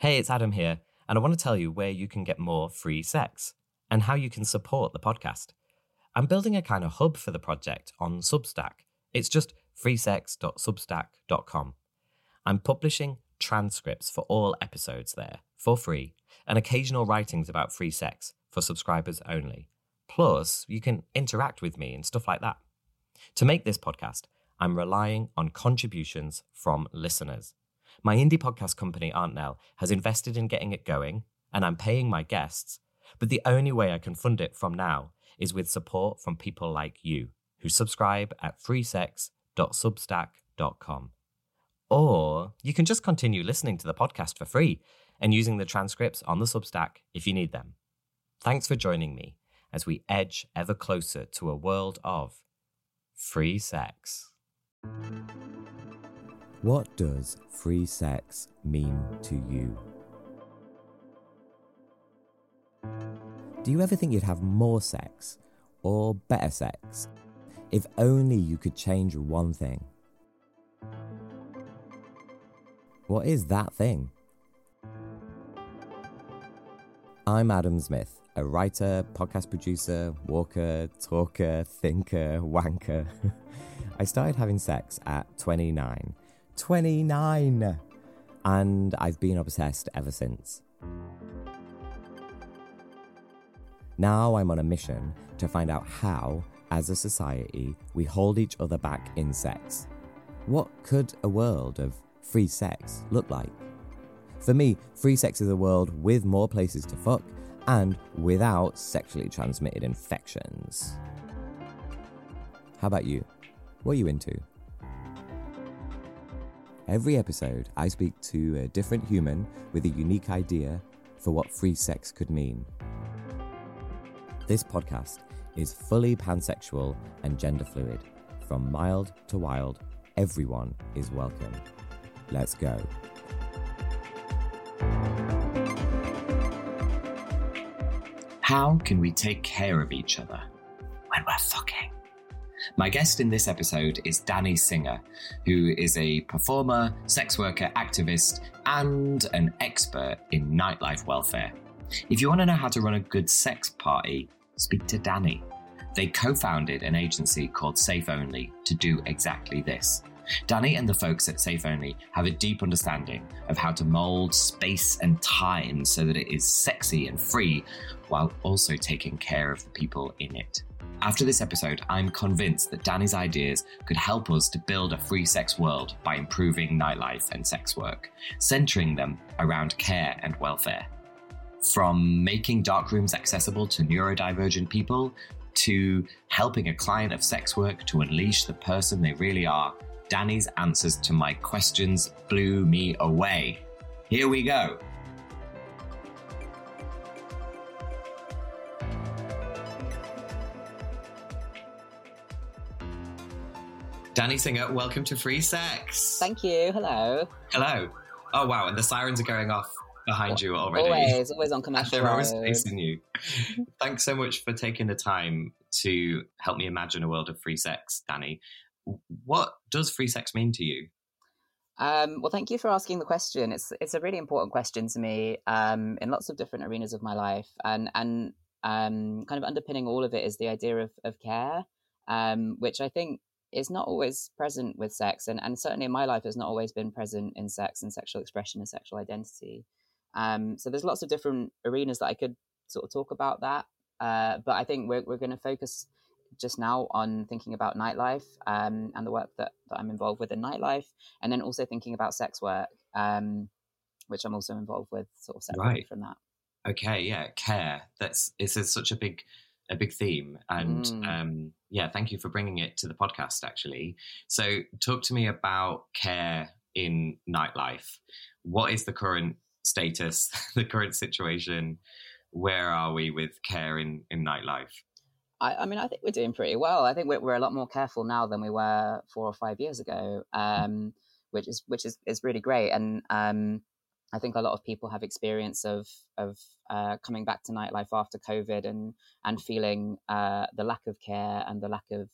Hey, it's Adam here, and I want to tell you where you can get more free sex and how you can support the podcast. I'm building a kind of hub for the project on Substack. It's just freesex.substack.com. I'm publishing transcripts for all episodes there for free and occasional writings about free sex for subscribers only. Plus, you can interact with me and stuff like that. To make this podcast, I'm relying on contributions from listeners. My indie podcast company, Aunt Nell, has invested in getting it going, and I'm paying my guests. But the only way I can fund it from now is with support from people like you, who subscribe at freesex.substack.com. Or you can just continue listening to the podcast for free and using the transcripts on the Substack if you need them. Thanks for joining me as we edge ever closer to a world of free sex. What does free sex mean to you? Do you ever think you'd have more sex or better sex if only you could change one thing? What is that thing? I'm Adam Zmith, a writer, podcast producer, walker, talker, thinker, wanker. I started having sex at 29 29. And I've been obsessed ever since. Now I'm on a mission to find out how, as a society, we hold each other back in sex. What could a world of free sex look like? For me, free sex is a world with more places to fuck and without sexually transmitted infections. How about you? What are you into? Every episode, I speak to a different human with a unique idea for what free sex could mean. This podcast is fully pansexual and gender fluid. From mild to wild, everyone is welcome. Let's go. How can we take care of each other when we're fucking? My guest in this episode is Dani Singer, who is a performer, sex worker, activist, and an expert in nightlife welfare. If you want to know how to run a good sex party, speak to Dani. They co founded an agency called Safe Only to do exactly this. Dani and the folks at Safe Only have a deep understanding of how to mold space and time so that it is sexy and free while also taking care of the people in it. After this episode, I'm convinced that Dani's ideas could help us to build a free sex world by improving nightlife and sex work, centering them around care and welfare. From making dark rooms accessible to neurodivergent people, to helping a client of sex work to unleash the person they really are, Dani's answers to my questions blew me away. Here we go. Dani Singer, welcome to Free Sex. Thank you. Hello. Hello. Oh wow, and the sirens are going off behind you already. Always, always on commercial. They're always facing you. Thanks so much for taking the time to help me imagine a world of free sex, Dani. What does free sex mean to you? Um, well, thank you for asking the question. It's it's a really important question to me um, in lots of different arenas of my life, and and um, kind of underpinning all of it is the idea of of care, um, which I think is not always present with sex and, and certainly in my life has not always been present in sex and sexual expression and sexual identity. Um, so there's lots of different arenas that i could sort of talk about that uh, but i think we're, we're going to focus just now on thinking about nightlife um, and the work that, that i'm involved with in nightlife and then also thinking about sex work um, which i'm also involved with sort of separately right. from that. Okay yeah care. That's it's such a big a big theme. And mm. um, yeah thank you for bringing it to the podcast actually. So talk to me about care in nightlife. What is the current status the current situation? Where are we with care in in nightlife? I, I mean i think we're doing pretty well. I think we're, we're, a lot more careful now than we were four or five years ago um, which is which is, is really great. And um, I think a lot of people have experience of of uh, coming back to nightlife after COVID and and feeling uh, the lack of care and the lack of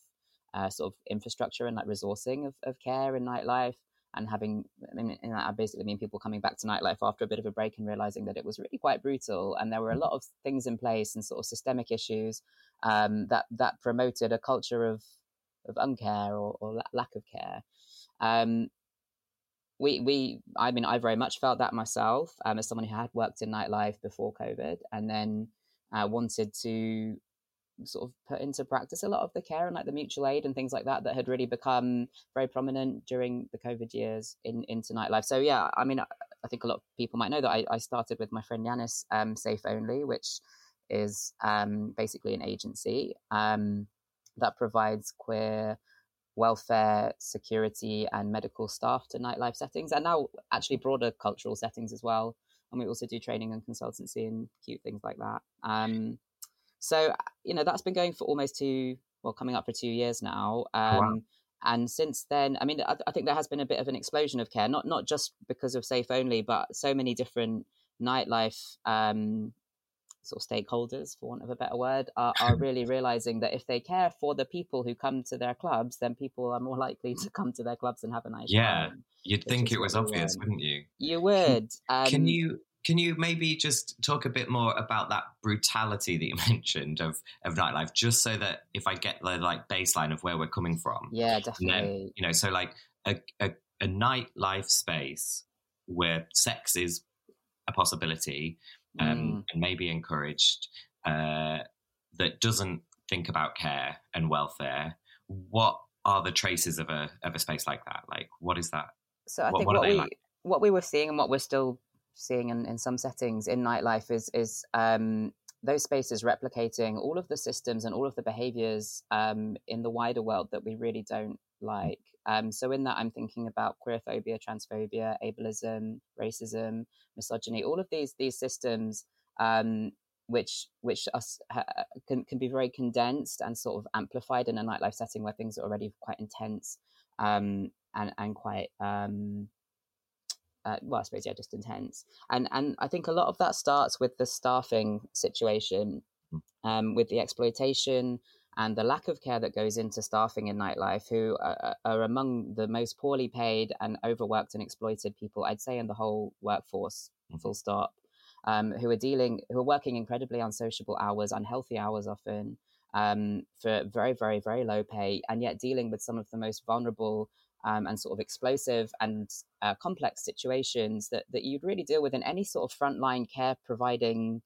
uh, sort of infrastructure and like resourcing of, of care in nightlife. and having I mean, and I basically mean people coming back to nightlife after a bit of a break and realizing that it was really quite brutal, and there were a lot of things in place and sort of systemic issues um, that that promoted a culture of of uncare or, or lack of care. Um, we we I mean I very much felt that myself um, as someone who had worked in nightlife before COVID and then uh, wanted to sort of put into practice a lot of the care and like the mutual aid and things like that that had really become very prominent during the COVID years in into nightlife. So yeah, I mean, I think a lot of people might know that I, I started with my friend Yanis um, Safe Only, which is um, basically an agency um, that provides queer welfare, security, and medical staff to nightlife settings, and now actually broader cultural settings as well. And we also do training and consultancy and cute things like that. Um, so you know that's been going for almost two, well, coming up for two years now. Um, wow. And since then, I mean, I, I, think there has been a bit of an explosion of care, not not just because of Safe Only, but so many different nightlife um, sort of stakeholders, for want of a better word, are, are really realizing that if they care for the people who come to their clubs, then people are more likely to come to their clubs and have a nice yeah, time. You'd think it was obvious, wouldn't you? You would. Um, can you can you maybe just talk a bit more about that brutality that you mentioned of, of nightlife, just so that if I get the like baseline of where we're coming from? Yeah, definitely. Then, you know, so like a, a, a nightlife space where sex is a possibility um, mm. and maybe encouraged uh, that doesn't think about care and welfare. What are the traces of a of a space like that? Like, what is that? So I what, think what, what we like? what we were seeing and what we're still seeing in, in some settings in nightlife is is um, those spaces replicating all of the systems and all of the behaviors um, in the wider world that we really don't like. Um, so in that, I'm thinking about queerphobia, transphobia, ableism, racism, misogyny. All of these these systems, um, which which us, ha, can can be very condensed and sort of amplified in a nightlife setting where things are already quite intense um, and and quite um, uh, well, I suppose yeah, just intense. And and I think a lot of that starts with the staffing situation, hmm. um, with the exploitation and the lack of care that goes into staffing in nightlife, who are, are, among the most poorly paid and overworked and exploited people, I'd say, in the whole workforce. Mm-hmm. Full stop. Um, who are dealing, who are working incredibly unsociable hours, unhealthy hours often, um, for very, very, very low pay, and yet dealing with some of the most vulnerable um, and sort of explosive and uh, complex situations that, that you'd really deal with in any sort of frontline care providing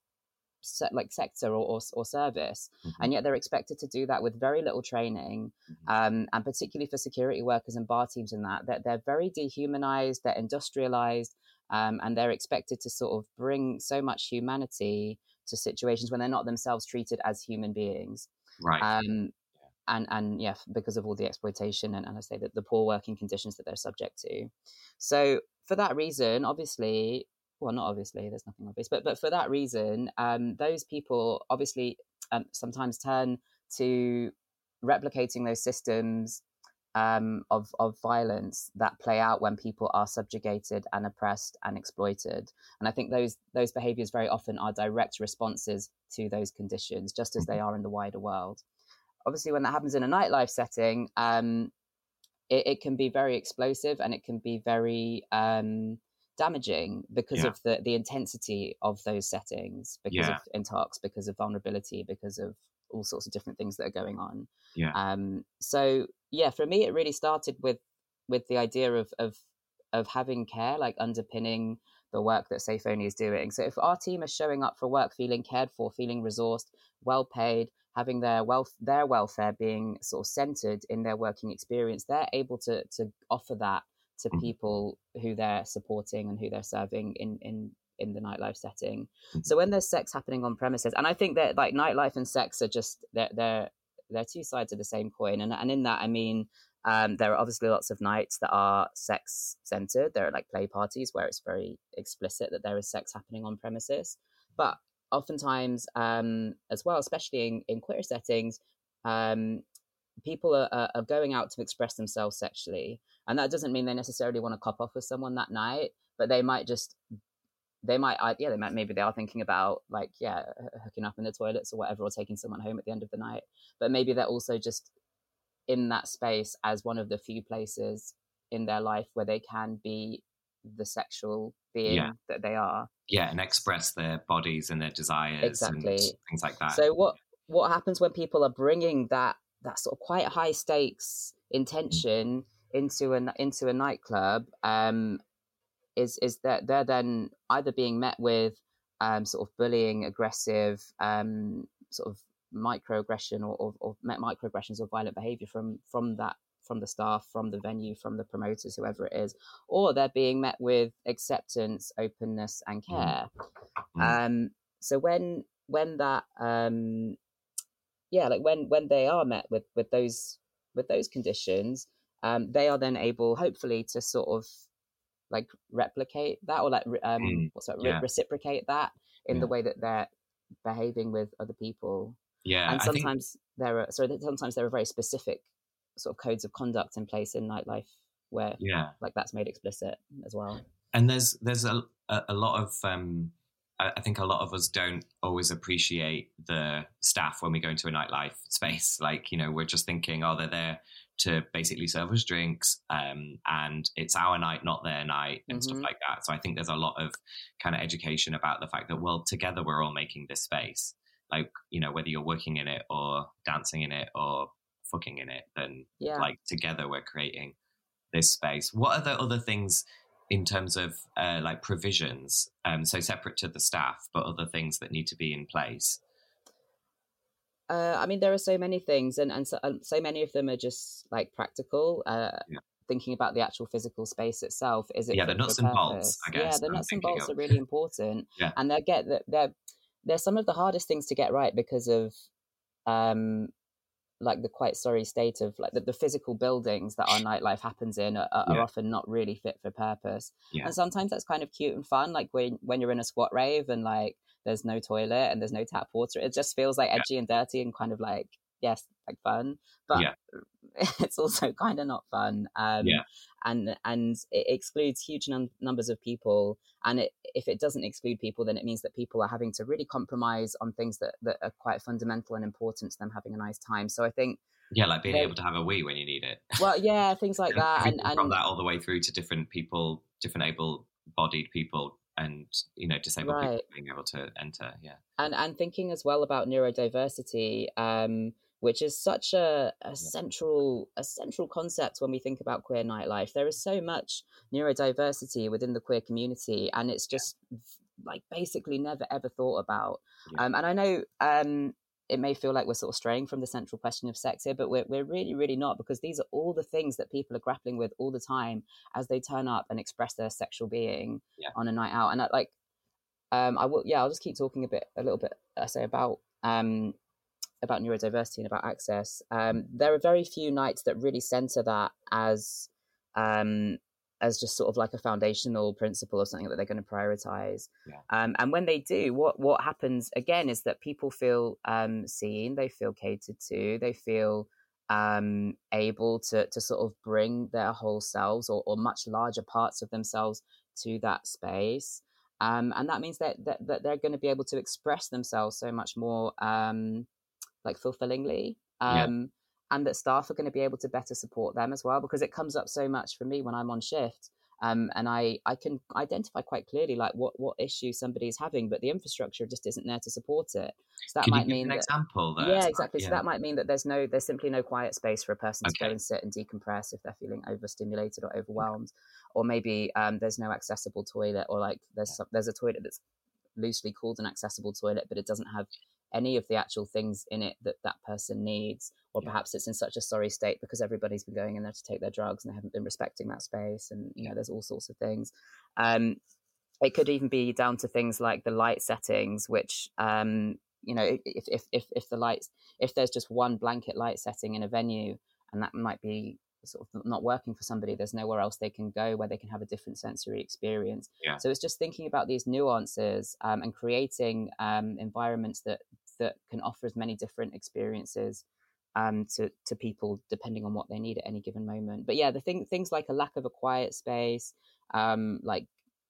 se- like sector or, or, or service. Mm-hmm. And yet they're expected to do that with very little training. Mm-hmm. Um, and particularly for security workers and bar teams and that, that they're very dehumanized, they're industrialized, um, and they're expected to sort of bring so much humanity to situations when they're not themselves treated as human beings. Right. Um, and and yeah, because of all the exploitation and, and I say that the poor working conditions that they're subject to. So for that reason, obviously, well, not obviously, there's nothing obvious, but but for that reason, um, those people obviously um, sometimes turn to replicating those systems um, of of violence that play out when people are subjugated and oppressed and exploited. And I think those those behaviors very often are direct responses to those conditions, just as they mm-hmm. are in the wider world obviously when that happens in a nightlife setting um, it, it, can be very explosive and it can be very um, damaging because yeah. of the, the intensity of those settings because yeah. of intox because of vulnerability because of all sorts of different things that are going on yeah um, so yeah for me it really started with with the idea of of of having care like underpinning the work that Safe Only is doing. So if our team is showing up for work feeling cared for, feeling resourced, well paid, having their wealth their welfare being sort of centered in their working experience they're able to to offer that to mm-hmm. people who they're supporting and who they're serving in in in the nightlife setting mm-hmm. so when there's sex happening on premises and i think that like nightlife and sex are just they're they're they're two sides of the same coin and and in that i mean um, there are obviously lots of nights that are sex centered. There are like play parties where it's very explicit that there is sex happening on premises. But oftentimes um, as well, especially in, in queer settings, um, people are, are, going out to express themselves sexually. And that doesn't mean they necessarily want to cop off with someone that night, but they might just, they might, yeah, they might, maybe they are thinking about like, yeah, hooking up in the toilets or whatever, or taking someone home at the end of the night. But maybe they're also just in that space as one of the few places in their life where they can be the sexual being Yeah. that they are. Yeah, and express their bodies and their desires Exactly. and things like that. So what what happens when people are bringing that that sort of quite high stakes intention into an into a nightclub um, is is that they're then either being met with um, sort of bullying, aggressive, um, sort of microaggression or, or, or mi- microaggressions or violent behavior from from that from the staff, from the venue, from the promoters, whoever it is, or they're being met with acceptance, openness, and Mm. care. Mm. Um, so when when that um, yeah, like when when they are met with with those with those conditions, um, they are then able, hopefully, to sort of like replicate that or like um, Mm, what's that re- yeah. reciprocate that in the way that they're behaving with other people. yeah, and I think sometimes there are sorry, sometimes there are very specific sort of codes of conduct in place in nightlife where yeah, like that's made explicit as well. and there's there's a a, a lot of um I think a lot of us don't always appreciate the staff when we go into a nightlife space. Like, you know, we're just thinking, oh, they're there to basically serve us drinks, um, and it's our night, not their night, and stuff Mhm. like that. So I think there's a lot of kind of education about the fact that, well, together we're all making this space. Like, you know, whether you're working in it or dancing in it or fucking in it, then Yeah. like together we're creating this space. What are the other things in terms of uh, like provisions? Um, so separate to the staff, but other things that need to be in place. Uh, I mean, there are so many things, and and so, um, so many of them are just like practical. Uh, Yeah. Thinking about the actual physical space itself, is it Yeah, the nuts and bolts, purpose? I Yeah, the I'm nuts and bolts of. are really important. Yeah. and they get that they're they're some of the hardest things to get right because of um like the quite sorry state of like the, the physical buildings that our nightlife happens in are, are Yeah. often not really fit for purpose Yeah. and sometimes that's kind of cute and fun like when when you're in a squat rave and like there's no toilet and there's no tap water it just feels like Yeah. edgy and dirty and kind of like yes like fun but Yeah. it's also kind of not fun um Yeah. and and it excludes huge num- numbers of people and it, if it doesn't exclude people then it means that people are having to really compromise on things that, that are quite fundamental and important to them having a nice time so i think Yeah, like being They- able to have a wee when you need it. well yeah things like that and, Everything from and that all the way through to different people, different able-bodied people, and you know, disabled Right. people being able to enter. Yeah, and and thinking as well about neurodiversity um which is such a, a central a central concept when we think about queer nightlife there is so much neurodiversity within the queer community and it's just like basically never ever thought about Yeah. um and i know um it may feel like we're sort of straying from the central question of sex here, but we're, we're really, really not because these are all the things that people are grappling with all the time as they turn up and express their sexual being Yeah. on a night out. And I, like, um, I will, yeah, I'll just keep talking a bit, a little bit, I say about, um, about neurodiversity and about access. Um, there are very few nights that really center that as, um, as just sort of like a foundational principle or something that they're going to prioritize. Yeah. Um, and when they do, what what happens again is that people feel um, seen, they feel catered to, they feel um, able to to sort of bring their whole selves or, or much larger parts of themselves to that space. Um, and that means that, that that they're going to be able to express themselves so much more um, like fulfillingly. Yeah. Um, and that staff are going to be able to better support them as well because it comes up so much for me when I'm on shift. Um, and I, I can identify quite clearly like what, what issue somebody is having, but the infrastructure just isn't there to support it. So that Can might mean an that, example there? yeah, exactly. So yeah. that might mean that there's no, there's simply no quiet space for a person to go and sit and decompress if they're feeling overstimulated or overwhelmed, or maybe um, there's no accessible toilet, or like there's some, there's a toilet that's loosely called an accessible toilet, but it doesn't have any of the actual things in it that that person needs, or Yeah. perhaps it's in such a sorry state because everybody's been going in there to take their drugs and they haven't been respecting that space, and you know there's all sorts of things. Um, it could even be down to things like the light settings, which um, you know if if if if the lights if there's just one blanket light setting in a venue and that might be sort of not working for somebody there's nowhere else they can go where they can have a different sensory experience Yeah. so it's just thinking about these nuances um, and creating um, environments that that can offer as many different experiences um, to to people depending on what they need at any given moment. But yeah, the thing things like a lack of a quiet space, um, like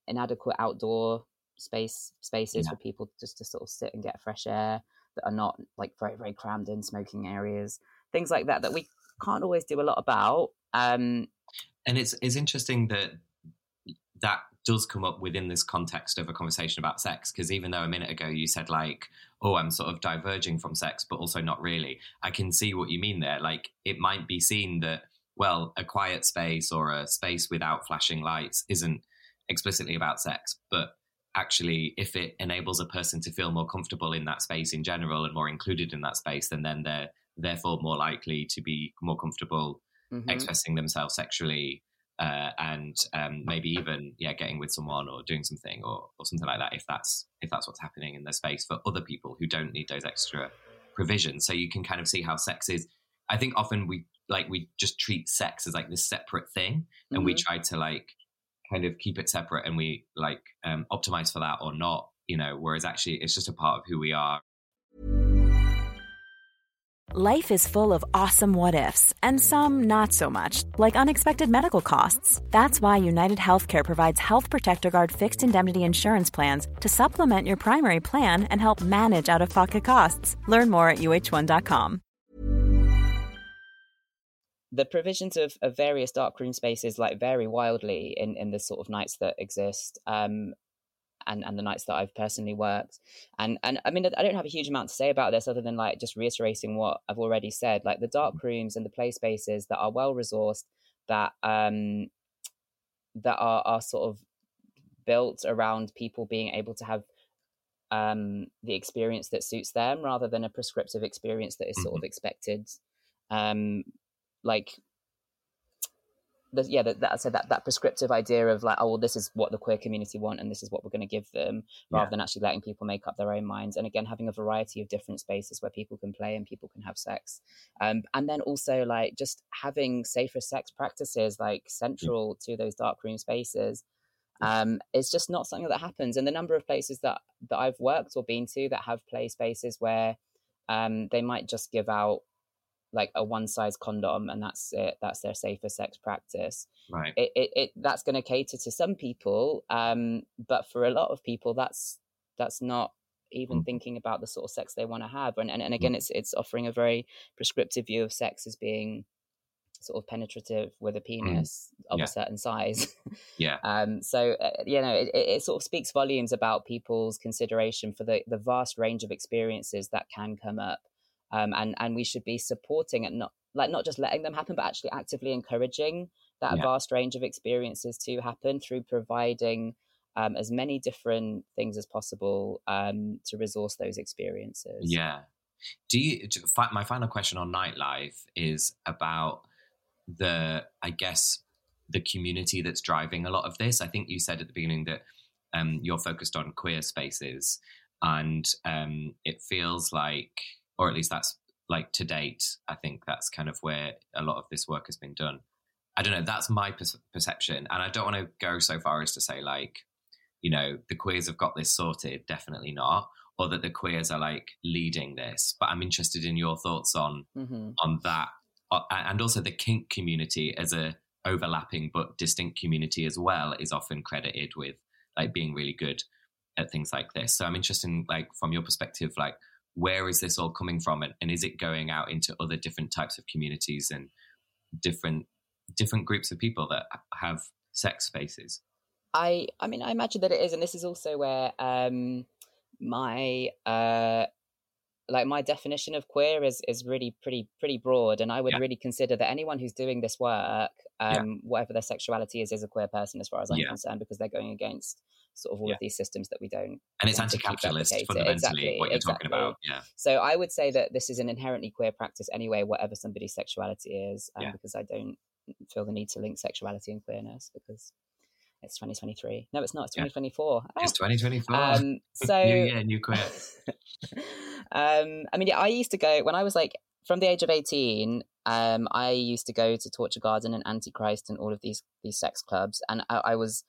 inadequate outdoor space spaces Yeah. for people just to sort of sit and get fresh air that are not like very very crammed in smoking areas, things like that that we can't always do a lot about. Um, and it's it's interesting that that does come up within this context of a conversation about sex because even though a minute ago you said like oh i'm sort of diverging from sex but also not really i can see what you mean there like it might be seen that well a quiet space or a space without flashing lights isn't explicitly about sex but actually if it enables a person to feel more comfortable in that space in general and more included in that space then then they're therefore more likely to be more comfortable mm-hmm. expressing themselves sexually uh, and um, maybe even yeah getting with someone or doing something or, or something like that if that's if that's what's happening in the space for other people who don't need those extra provisions so you can kind of see how sex is i think often we like we just treat sex as like this separate thing and mm-hmm. we try to like kind of keep it separate and we like um, optimize for that or not you know whereas actually it's just a part of who we are life is full of awesome what ifs and some not so much like unexpected medical costs. That's why united healthcare provides health protector guard fixed indemnity insurance plans to supplement your primary plan and help manage out of pocket costs. Learn more at uh1.com the provisions of, of various darkroom spaces like vary wildly in, in the sort of nights that exist. Um, and, and the nights that I've personally worked. And and I mean I don't have a huge amount to say about this other than like just reiterating what I've already said. Like the dark rooms and the play spaces that are well resourced, that um that are are sort of built around people being able to have um the experience that suits them rather than a prescriptive experience that is sort of mm-hmm. expected um like yeah, that, that said that that prescriptive idea of like, oh, well, this is what the queer community want, and this is what we're going to give them, rather yeah. than actually letting people make up their own minds. And again, having a variety of different spaces where people can play and people can have sex, um, and then also like just having safer sex practices like central yeah. to those dark room spaces. Um, it's just not something that happens. And the number of places that that I've worked or been to that have play spaces where um, they might just give out like a one size condom and that's it that's their safer sex practice right it, it, it that's going to cater to some people um but for a lot of people that's that's not even mm. thinking about the sort of sex they want to have and, and, and again mm. it's it's offering a very prescriptive view of sex as being sort of penetrative with a mm. penis mm. of yeah. a certain size yeah um so uh, you know it, it sort of speaks volumes about people's consideration for the the vast range of experiences that can come up um, and and we should be supporting and not like not just letting them happen, but actually actively encouraging that yeah. vast range of experiences to happen through providing um, as many different things as possible um, to resource those experiences. Yeah. Do you? Do, my final question on nightlife is about the, I guess, the community that's driving a lot of this. I think you said at the beginning that um, you're focused on queer spaces, and um, it feels like or at least that's like to date. I think that's kind of where a lot of this work has been done. I don't know. That's my per- perception, and I don't want to go so far as to say like, you know, the queers have got this sorted. Definitely not, or that the queers are like leading this. But I'm interested in your thoughts on mm-hmm. on that, uh, and also the kink community as a overlapping but distinct community as well is often credited with like being really good at things like this. So I'm interested in like from your perspective, like where is this all coming from and, and is it going out into other different types of communities and different different groups of people that have sex spaces i i mean i imagine that it is and this is also where um my uh like my definition of queer is is really pretty pretty broad and i would yeah. really consider that anyone who's doing this work um yeah. whatever their sexuality is is a queer person as far as i'm yeah. concerned because they're going against sort of all yeah. of these systems that we don't. And it's anti-capitalist fundamentally exactly, what you're exactly. talking about. Yeah. So I would say that this is an inherently queer practice anyway, whatever somebody's sexuality is, um, because I don't feel the need to link sexuality and queerness because it's 2023. No, it's not. It's 2024. Yeah. It's 2024. Um, so new year, new queer. um, I mean, yeah, I used to go when I was like from the age of 18 um, i used to go to torture garden and antichrist and all of these these sex clubs and I, I was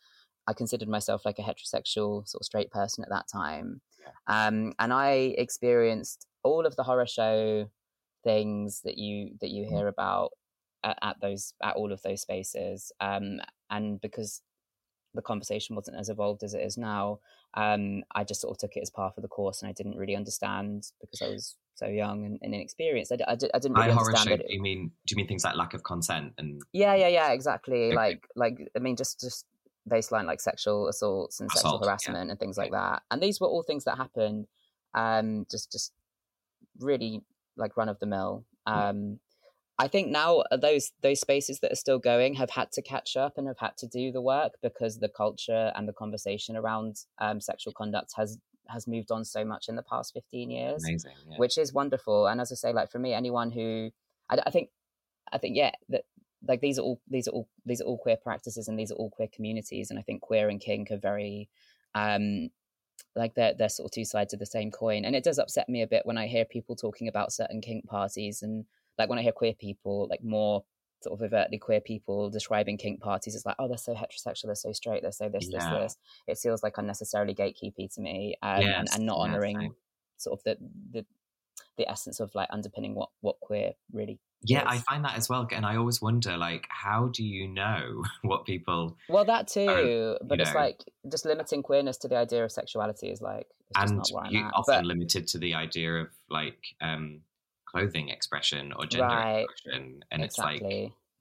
I considered myself like a heterosexual sort of straight person at that time. Um, and I experienced all of the horror show things that you that you mm. hear about at, at those at all of those spaces. Um, and because the conversation wasn't as evolved as it is now, um, I just sort of took it as part of the course, and I didn't really understand because I was so young and, and inexperienced. I, I, I didn't By really horror understand show, it. do you mean do you mean things like lack of consent and Yeah, yeah, yeah, exactly. Okay. Like, like I mean, just just baseline like sexual assaults and sexual Assault, yeah. harassment and things like that. And these were all things that happened, um, just just really like run of the mill. Mm. Um, I think now uh, those those spaces that are still going have had to catch up and have had to do the work because the culture and the conversation around um, sexual conduct has has moved on so much in the past fifteen years amazing? Yeah. which is wonderful. And as I say, like for me, anyone who I, I think, I think yeah, that like these are all these are all these are all queer practices and these are all queer communities. And I think queer and kink are very, um, like they're they're sort of two sides of the same coin. And it does upset me a bit when I hear people talking about certain kink parties and like when I hear queer people like more sort of overtly queer people describing kink parties it's like oh they're so heterosexual they're so straight they're so this Yeah. this this it feels like unnecessarily gatekeepy to me um, and, Yes, and not honoring same. sort of the the the essence of like underpinning what what queer really Yeah, I find that as well, and I always wonder, like, how do you know what people well that too but it's know. like just limiting queerness to the idea of sexuality is like and not where I'm you often But- limited to the idea of like um clothing expression or gender Right. expression, and it's like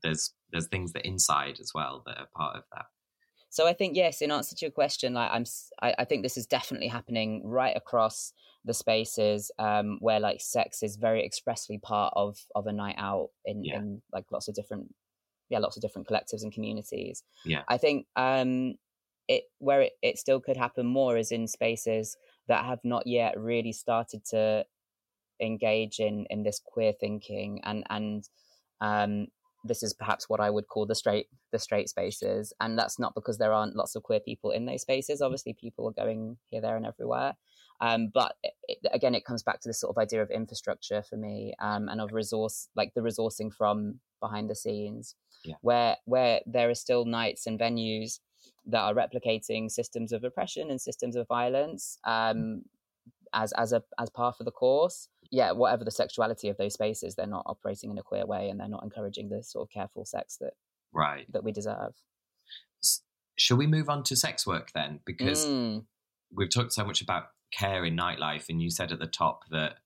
there's there's things that inside as well that are part of that. So I think yes, in answer to your question, like I'm, I think this is definitely happening right across the spaces um, where like sex is very expressly part of of a night out in Yeah. in like lots of different, yeah, lots of different collectives and communities. Yeah. I think um, it where it, it still could happen more is in spaces that have not yet really started to engage in in this queer thinking and and um this is perhaps what I would call the straight the straight spaces, and that's not because there aren't lots of queer people in those spaces. Obviously, people are going here, there, and everywhere. Um, but it, again, it comes back to this sort of idea of infrastructure for me, um, and of resource, like the resourcing from behind the scenes, Yeah. where where there are still nights and venues that are replicating systems of oppression and systems of violence um, as as a as par for the course. Yeah, whatever the sexuality of those spaces, they're not operating in a queer way, and they're not encouraging the sort of careful sex that Right. that we deserve. Shall we move on to sex work then? Because Mm, we've talked so much about care in nightlife, and you said at the top that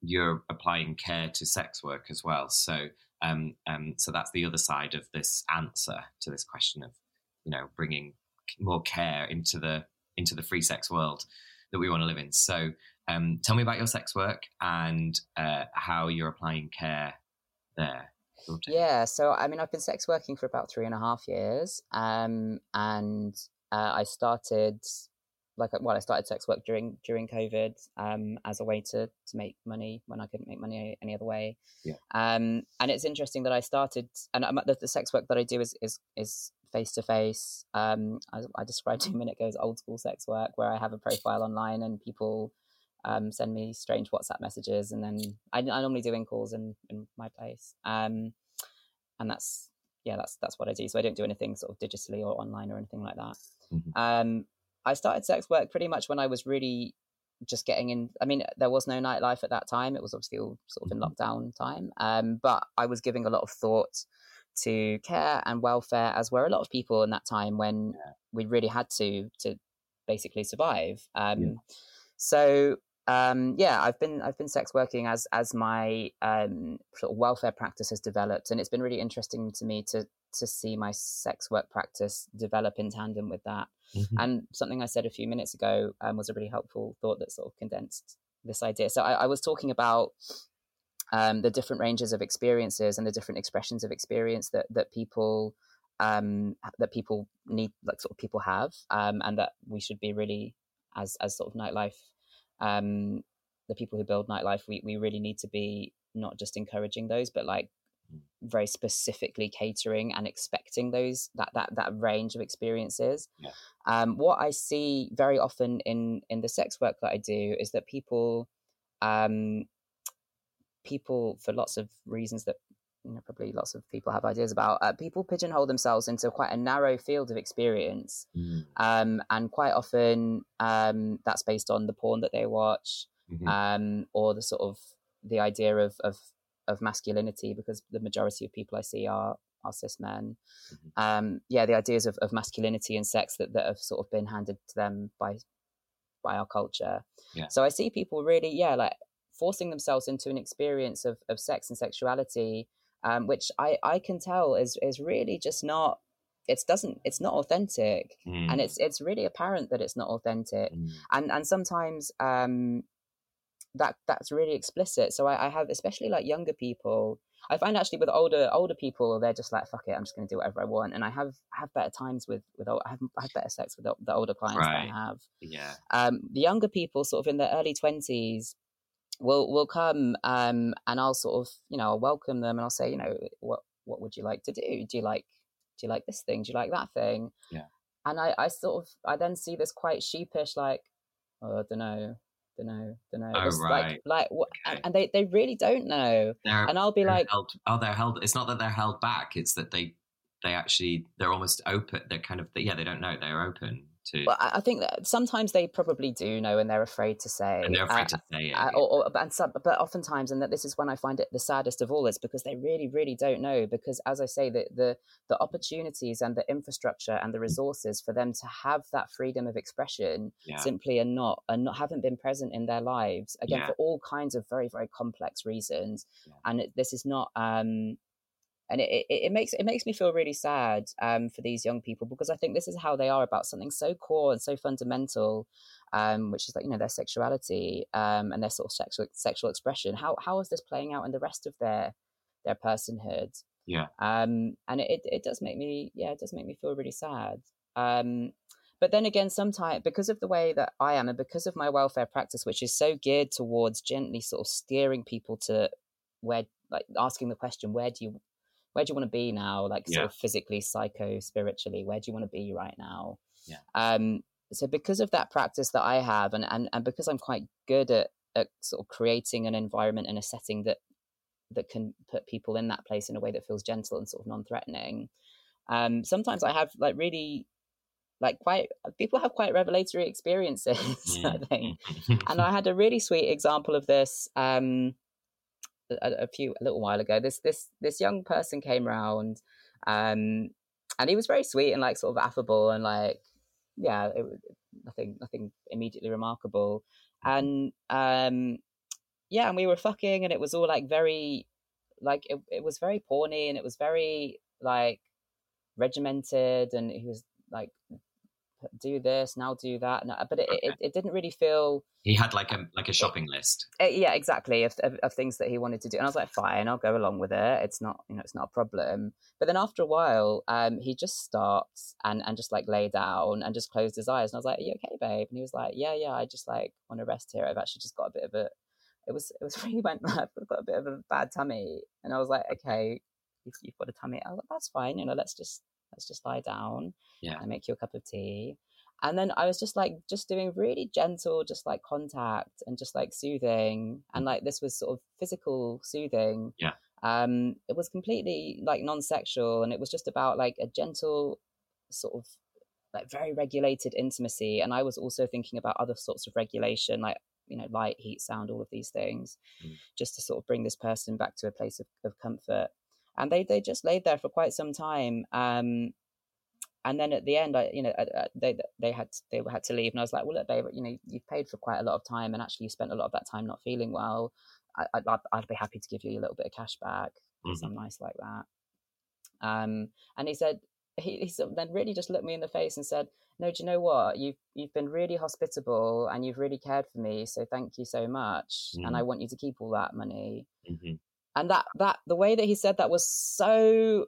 you're applying care to sex work as well. So, um, um, so that's the other side of this answer to this question of, you know, bringing more care into the into the free sex world that we want to live in. So, um, tell me about your sex work and uh, how you're applying care there. Yeah, so I mean, I've been sex working for about three and a half years, um, and uh, I started like well, I started sex work during during COVID um, as a way to to make money when I couldn't make money any other way. Yeah. Um, and it's interesting that I started, and I'm, the, the sex work that I do is is is face to face. Um, I described two minute ago as old school sex work, where I have a profile online and people um, send me strange WhatsApp messages, and then I, I normally do in calls in, in my place. Um, and that's yeah, that's that's what I do. So I don't do anything sort of digitally or online or anything like that. Mhm. Um, I started sex work pretty much when I was really just getting in. I mean, there was no nightlife at that time. It was obviously all sort of in lockdown time. Um, but I was giving a lot of thought to care and welfare, as were a lot of people in that time when we really had to to basically survive. Um, Yeah. So um, yeah, I've been I've been sex working as as my um, sort of welfare practice has developed, and it's been really interesting to me to to see my sex work practice develop in tandem with that. Mhm. And something I said a few minutes ago um, was a really helpful thought that sort of condensed this idea. So I, I was talking about um, the different ranges of experiences and the different expressions of experience that that people um, that people need, like sort of people have, um, and that we should be really as as sort of nightlife. Um, the people who build nightlife, we, we really need to be not just encouraging those, but like very specifically catering and expecting those that that that range of experiences. Yeah. Um, what I see very often in in the sex work that I do is that people, um, people for lots of reasons that you know probably lots of people have ideas about, uh, people pigeonhole themselves into quite a narrow field of experience, Mm. um, and quite often um, that's based on the porn that they watch Mhm. um, or the sort of the idea of, of of masculinity because the majority of people I see are are cis men. Mhm. Um, yeah, the ideas of, of masculinity and sex that, that have sort of been handed to them by by our culture. Yeah. So I see people really, yeah, like forcing themselves into an experience of, of sex and sexuality, um, which I, I can tell is is really just not it doesn't it's not authentic Mm. and it's it's really apparent that it's not authentic Mm. and and sometimes um that that's really explicit so I, I have especially like younger people i find actually with older older people they're just like fuck it i'm just going to do whatever i want and i have have better times with with ol- i have, I have better sex with the, the older clients Right. that i have yeah. um, the younger people, sort of in their early twenties, will will come um, and I'll sort of you know I'll welcome them and I'll say you know what what would you like to do? Do you like do you like this thing? Do you like that thing? Yeah. And I I sort of I then see this quite sheepish like oh I don't know don't know don't know Oh, right. like like what Okay. and they they really don't know They're, and I'll be like held, oh, they're held. It's not that they're held back. It's that they they actually they're almost open. They're kind of yeah. They don't know. They're open well, I think that sometimes they probably do know and they're afraid to say and they're afraid Uh, to say it. uh, or, or and some, but oftentimes, and that this is when I find it the saddest of all, is because they really, really don't know. Because as I say, the the the opportunities and the infrastructure and the resources for them to have that freedom of expression yeah. simply are not are not haven't been present in their lives again Yeah. for all kinds of very very complex reasons. Yeah. And it, this is not. um and it, it, it makes it makes me feel really sad um, for these young people because I think this is how they are about something so core and so fundamental, um, which is like you know their sexuality um, and their sort of sexual sexual expression. How how is this playing out in the rest of their their personhood? Yeah. Um, and it, it it does make me yeah it does make me feel really sad. Um, but then again, sometimes because of the way that I am and because of my welfare practice, which is so geared towards gently sort of steering people to where like asking the question where do you where do you want to be now like sort Yeah. of physically psycho spiritually where do you want to be right now Yeah. um so because of that practice that i have and and, and because i'm quite good at, at sort of creating an environment and a setting that that can put people in that place in a way that feels gentle and sort of non-threatening um sometimes i have like really like quite people have quite revelatory experiences i think and I had a really sweet example of this um, a, a few a little while ago. This this this young person came round, um, and he was very sweet and like sort of affable and like yeah, it, nothing nothing immediately remarkable, and um, yeah, and we were fucking, and it was all like very like it, it was very porny and it was very like regimented, and he was like do this now do that and, but it, it, it didn't really feel he had like a like a shopping list. uh, yeah, exactly. Of, of of things that he wanted to do, and I was like, fine, I'll go along with it. It's not, you know, it's not a problem. But then after a while, um, he just stopped and and just like lay down and just closed his eyes, and I was like, are you okay, babe? And he was like, yeah, yeah, I just like want to rest here. I've actually just got a bit of a, it was it was really went. I've got a bit of a bad tummy, and I was like, okay, you've, you've got a tummy. I was like, that's fine. You know, let's just let's just lie down. Yeah. I make you a cup of tea. And then I was just like, just doing really gentle, just like contact and just like soothing. And like this was sort of physical soothing. Yeah. Um, it was completely like non sexual and it was just about like a gentle, sort of like very regulated intimacy. And I was also thinking about other sorts of regulation, like, you know, light, heat, sound, all of these things, Mm. just to sort of bring this person back to a place of, of comfort. And they, they just laid there for quite some time. Um, and then at the end, I, you know, I- I- they they had they had to leave, and I was like, "Well, look, babe, you know, you've paid for quite a lot of time, and actually, you spent a lot of that time not feeling well. I, I'd I'd- be happy to give you a little bit of cash back Mhm. I'm nice like that." Um, and he said, he, he sort of then really just looked me in the face and said, "No, do you know what? You've you've been really hospitable, and you've really cared for me. So thank you so much, and I want you to keep all that money." Mhm. And that that the way that he said that was so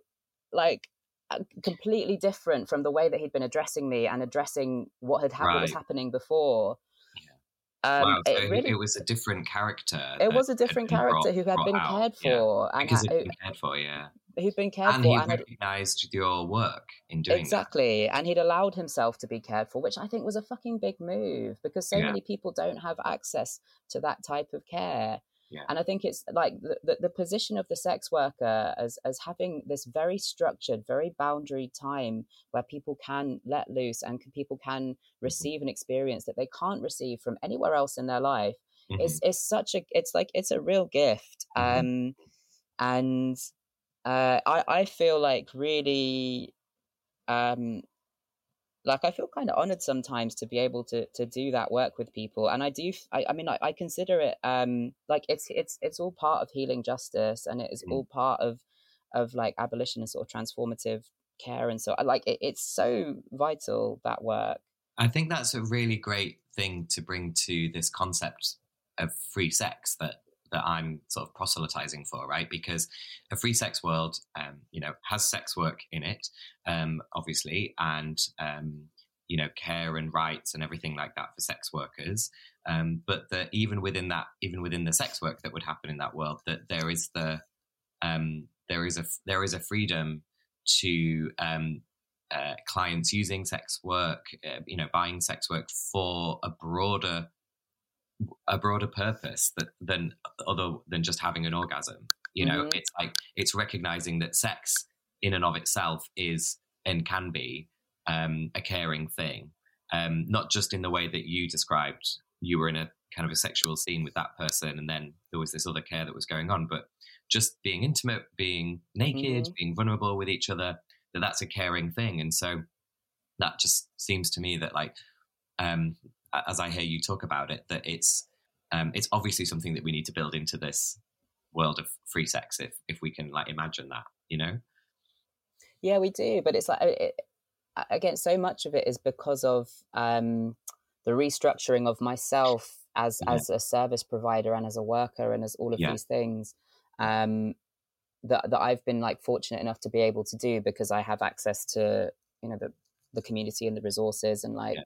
like uh, completely different from the way that he'd been addressing me and addressing what had happened what was happening before. Um, wow, so it really it was a different character. it was a different character brought- who had been out, cared yeah, for and because ha- he'd been cared for, yeah, who'd been cared and for and had, recognised your work in doing exactly and he'd allowed himself to be cared for which i think was a fucking big move because so Yeah. many people don't have access to that type of care Yeah. and i think it's like the, the, the position of the sex worker as as having this very structured very boundary time where people can let loose and can, people can receive an experience that they can't receive from anywhere else in their life that. it's it's such a it's like it's a real gift Mhm. um and uh i i feel like really um like I feel kind of honored sometimes to be able to to do that work with people, and I do. I, I mean, I, I, consider it um like it's it's it's all part of healing justice, and it is mm. all part of of like abolition and sort of transformative care, and so I like it, it's so vital that work. I think that's a really great thing to bring to this concept of free sex that that I'm sort of proselytizing for, right? Because a free sex world, um, you know, has sex work in it, um, obviously, and um, you know, care and rights and everything like that for sex workers. Um, but that even within that, even within the sex work that would happen in that world, that there is the um, there is a there is a freedom to um, uh, clients using sex work, uh, you know, buying sex work for a broader a broader purpose that, than other than just having an orgasm. You know, mm-hmm. it's like it's recognizing that sex in and of itself is and can be um, a caring thing, um, not just in the way that you described. You were in a kind of a sexual scene with that person, and then there was this other care that was going on. But just being intimate, being naked, mm-hmm. being vulnerable with each other, that that's a caring thing. And so that just seems to me that like um, as I hear you talk about it, that it's um, it's obviously something that we need to build into this world of free sex if if we can like imagine that, you know. Yeah, we do, but it's like it, again, so much of it is because of um, the restructuring of myself as yeah. as a service provider and as a worker and as all of yeah. these things um, that that I've been like fortunate enough to be able to do because I have access to you know the the community and the resources and like yeah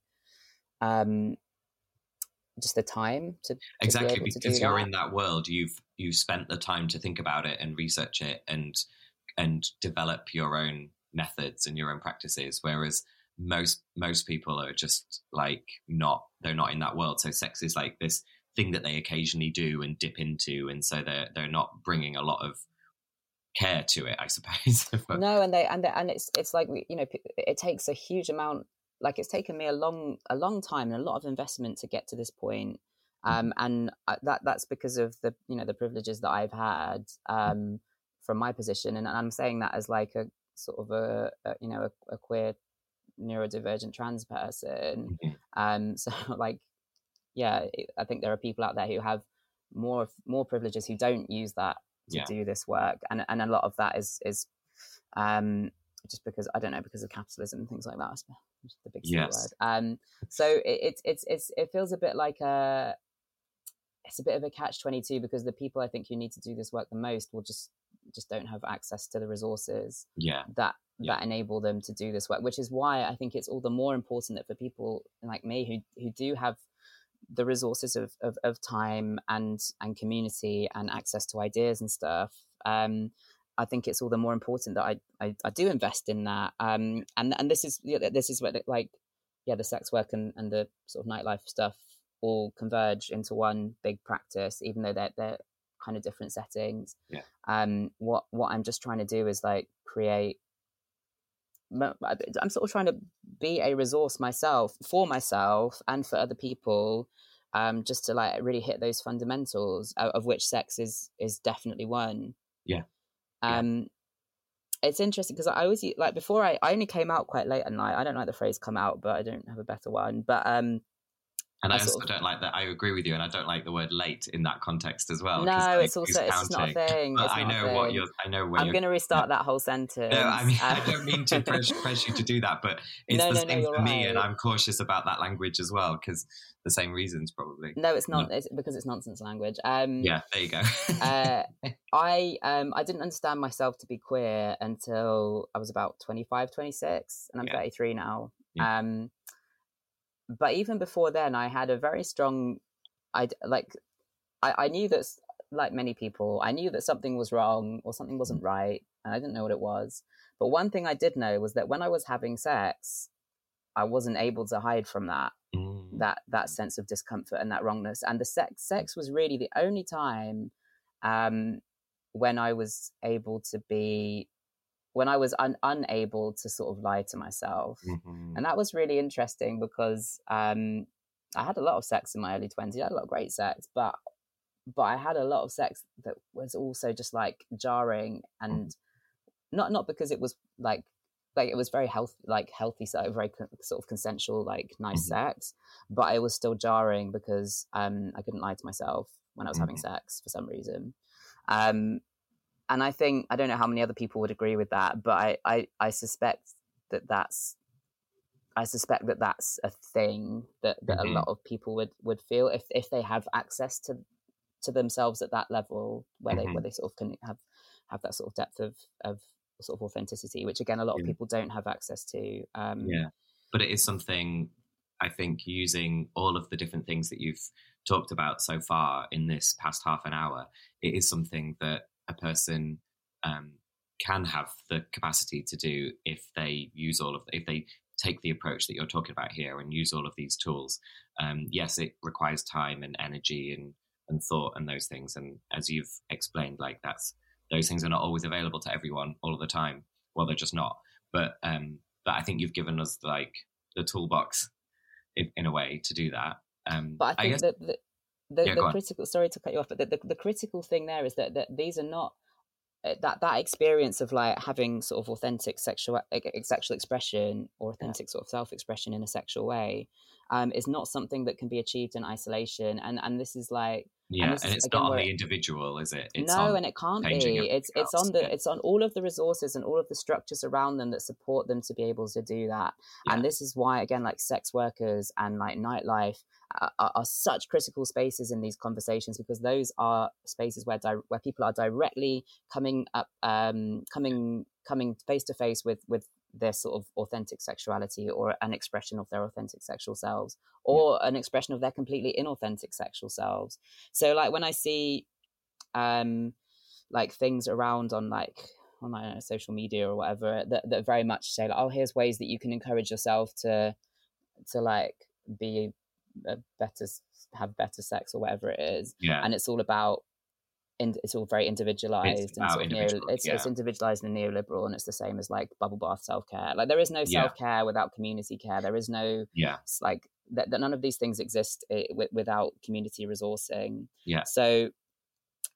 um, just the time to, to exactly be because you're that. in that world you've you've spent the time to think about it and research it and and develop your own methods and your own practices whereas most most people are just like not they're not in that world so sex is like this thing that they occasionally do and dip into and so they're they're not bringing a lot of care to it i suppose no and they and they, and it's it's like you know it takes a huge amount like it's taken me a long a long time and a lot of investment to get to this point mm-hmm. um, and that that's because of the you know the privileges that I've had um, from my position and I'm saying that as like a sort of a, a you know a, a, queer neurodivergent trans person mm-hmm. um, so like yeah I think there are people out there who have more more privileges who don't use that to yeah. do this work and and a lot of that is is um just because I don't know because of capitalism and things like that the big yes. word. Um, so it, it's it's it feels a bit like a it's a bit of a catch twenty two because the people I think who need to do this work the most will just just don't have access to the resources yeah. that yeah. that enable them to do this work. Which is why I think it's all the more important that for people like me who who do have the resources of, of, of time and and community and access to ideas and stuff um, I think it's all the more important that I I, I do invest in that. Um, and and this is this is what like yeah, the sex work and, and the sort of nightlife stuff all converge into one big practice, even though they're they're kind of different settings. Yeah. Um, what what I'm just trying to do is like create. I'm sort of trying to be a resource myself for myself and for other people, um, just to like really hit those fundamentals of, of which sex is is definitely one. Yeah. Um. It's interesting because I always like before I, I only came out quite late at night. I don't like the phrase "come out," but I don't have a better one. But um, and I, I also of, don't like that. I agree with you, and I don't like the word "late" in that context as well. No, like, it's also it's, not a thing. I know what you're. I know where I'm going to restart that whole sentence. No, I mean I don't mean to press, press you to do that, but it's no, the no, same no, for right. me, and I'm cautious about that language as well because the same reasons probably. No, it's not. No. It's because it's nonsense language. Um, yeah, there you go. uh, I um, I didn't understand myself to be queer until I was about 25, 26, and I'm yeah. 33 now. Yeah. Um, but even before then, I had a very strong, I like, I, I knew that like many people, I knew that something was wrong or something wasn't mm. right, and I didn't know what it was. But one thing I did know was that when I was having sex, I wasn't able to hide from that mm. that that sense of discomfort and that wrongness. And the sex sex was really the only time um, when I was able to be when I was un- unable to sort of lie to myself. Mm-hmm. And that was really interesting because um, I had a lot of sex in my early 20s. I had a lot of great sex, but but I had a lot of sex that was also just like jarring and mm. not not because it was like like it was very healthy, like healthy, so very co- sort of consensual, like nice Mhm. sex. But it was still jarring because um, I couldn't lie to myself when I was having Mhm. sex for some reason. Um, and I think I don't know how many other people would agree with that, but I I, I suspect that that's I suspect that that's a thing that, that Mhm. a lot of people would, would feel if, if they have access to to themselves at that level where they Mhm. where they sort of can have have that sort of depth of of sort of authenticity, which again a lot of people don't have access to. Um, Yeah. But it is something I think using all of the different things that you've talked about so far in this past half an hour, it is something that a person um, can have the capacity to do if they use all of if they take the approach that you're talking about here and use all of these tools. Um, yes, it requires time and energy and and thought and those things. And as you've explained, like that's those things are not always available to everyone all of the time. Well, they're just not. But um, but I think you've given us like the toolbox in, in a way to do that. Um, But I think guess, that the, the, Yeah, the critical sorry to cut you off, but the, the, the critical thing there is that, that these are not uh, that that experience of like having sort of authentic sexual sexual expression or authentic sort of self expression in a sexual way um, is not something that can be achieved in isolation. And and this is like yeah, this and it's again, not on the individual, is it? It's no, and it can't be. It's it's on the yeah. it's on all of the resources and all of the structures around them that support them to be able to do that. Yeah. And this is why, again, like sex workers and like nightlife are, are, such critical spaces in these conversations because those are spaces where di- where people are directly coming up, um, coming coming face to face with with their sort of authentic sexuality or an expression of their authentic sexual selves or an expression of their completely inauthentic sexual selves. So like when i see um like things around on like on know, social media or whatever that, that very much say like oh here's ways that you can encourage yourself to to like be better have better sex or whatever it is yeah, and it's all about in, it's all very individualized and sort of neo, individual, it's, it's yeah. individualized and neoliberal and it's the same as like bubble bath self-care like there is no self-care without community care there is no yeah, like that, that none of these things exist i- wi- without community resourcing Yeah. so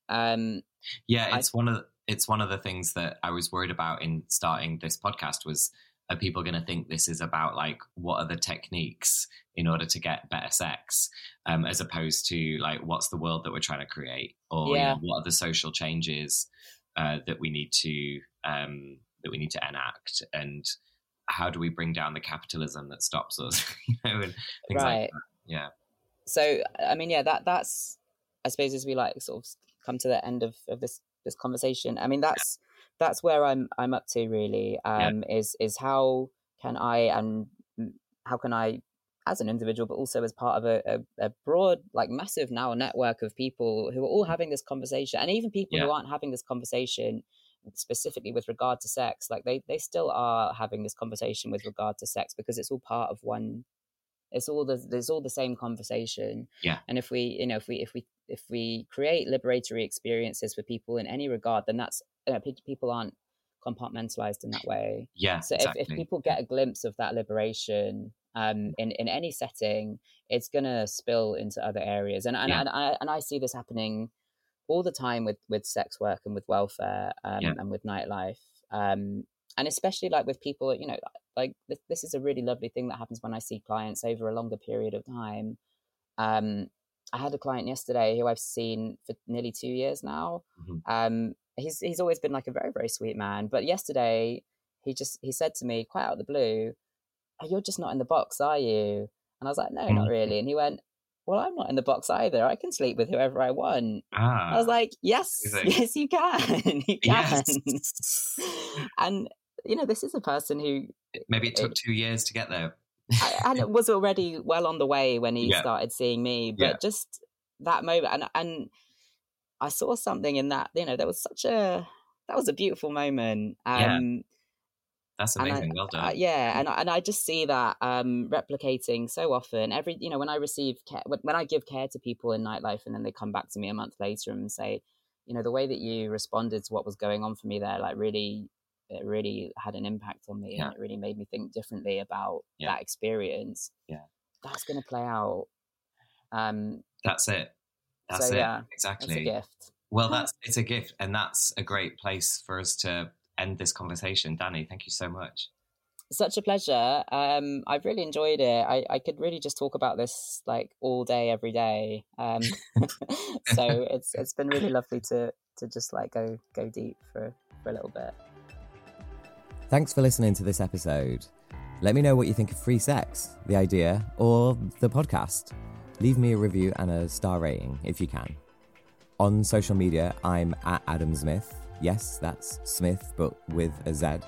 um yeah. I- It's one of the, it's one of the things that I was worried about in starting this podcast was are people going to think this is about like what are the techniques in order to get better sex um, as opposed to like what's the world that we're trying to create or you know, what are the social changes uh, that we need to um, that we need to enact? And how do we bring down the capitalism that stops us you know and things like right. that? Yeah. So i mean yeah that that's i suppose as we like sort of come to the end of, of this this conversation i mean that's that's where i'm i'm up to really Yeah. um is is how can i and mm, how can i as an individual but also as part of a, a, a broad like massive now network of people who are all having this conversation and even people who aren't having this conversation specifically with regard to sex like they they still are having this conversation with regard to sex because it's all part of one it's all the there's all the same conversation Yeah. and if we you know if we if we if we create liberatory experiences for people in any regard then that's you know, people aren't compartmentalized in that way yeah so exactly. if, if people get a glimpse of that liberation um in in any setting it's gonna spill into other areas and and, Yeah. and, I, and I see this happening all the time with with sex work and with welfare um, Yeah. and with nightlife um and especially like with people you know like this, this is a really lovely thing that happens when i see clients over a longer period of time um i had a client yesterday who i've seen for nearly two years now Mhm. um he's he's always been like a very very sweet man but yesterday he just he said to me quite out of the blue oh, you're just not in the box are you and i was like no not Mhm. really and he went well i'm not in the box either i can sleep with whoever i want ah, I was like, yes, amazing. yes, you can. you can. yes and, you know, this is a person who, maybe it took two years to get there and it was already well on the way when he Yeah. started seeing me, but Yeah. just that moment. And, and I saw something in that, you know, there was such a, that was a beautiful moment. Yeah. Um, that's and I- amazing well done yeah, and I- and I just see that um, replicating so often. Every you know, when I receive care, when I give care to people in nightlife, and then they come back to me a month later and say, you know, the way that you responded to what was going on for me there, like really, it really had an impact on me, Yeah. and it really made me think differently about Yeah. that experience. Yeah. that's going to play out. Um, that's it that's so it yeah, exactly gift. Well, that's it's a gift, and that's a great place for us to end this conversation. Dani, thank you so much. such a pleasure. Um, I've really enjoyed it. I, I could really just talk about this like all day, every day. Um, so it's it's been really lovely to to just like go go deep for for a little bit. Thanks for listening to this episode. Let me know what you think of free sex, the idea, or the podcast. Leave me a review and a star rating if you can. On social media, I'm at Adam Zmith. Yes, that's Smith, but with a Z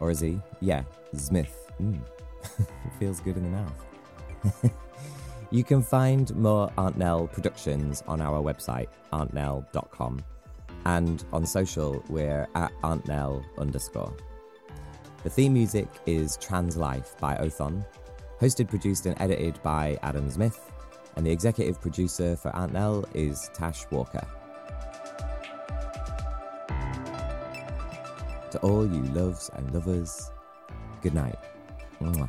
or a Z. Yeah, Smith. Mm. it feels good in the mouth. you can find more Aunt Nell productions on our website, auntnell.com. And on social, we're at auntnell underscore. The theme music is Translife by Othon, hosted, produced, and edited by Adam Zmith and the executive producer for Aunt Nell is Tash Walker. To all you loves and lovers, good night. Mwah.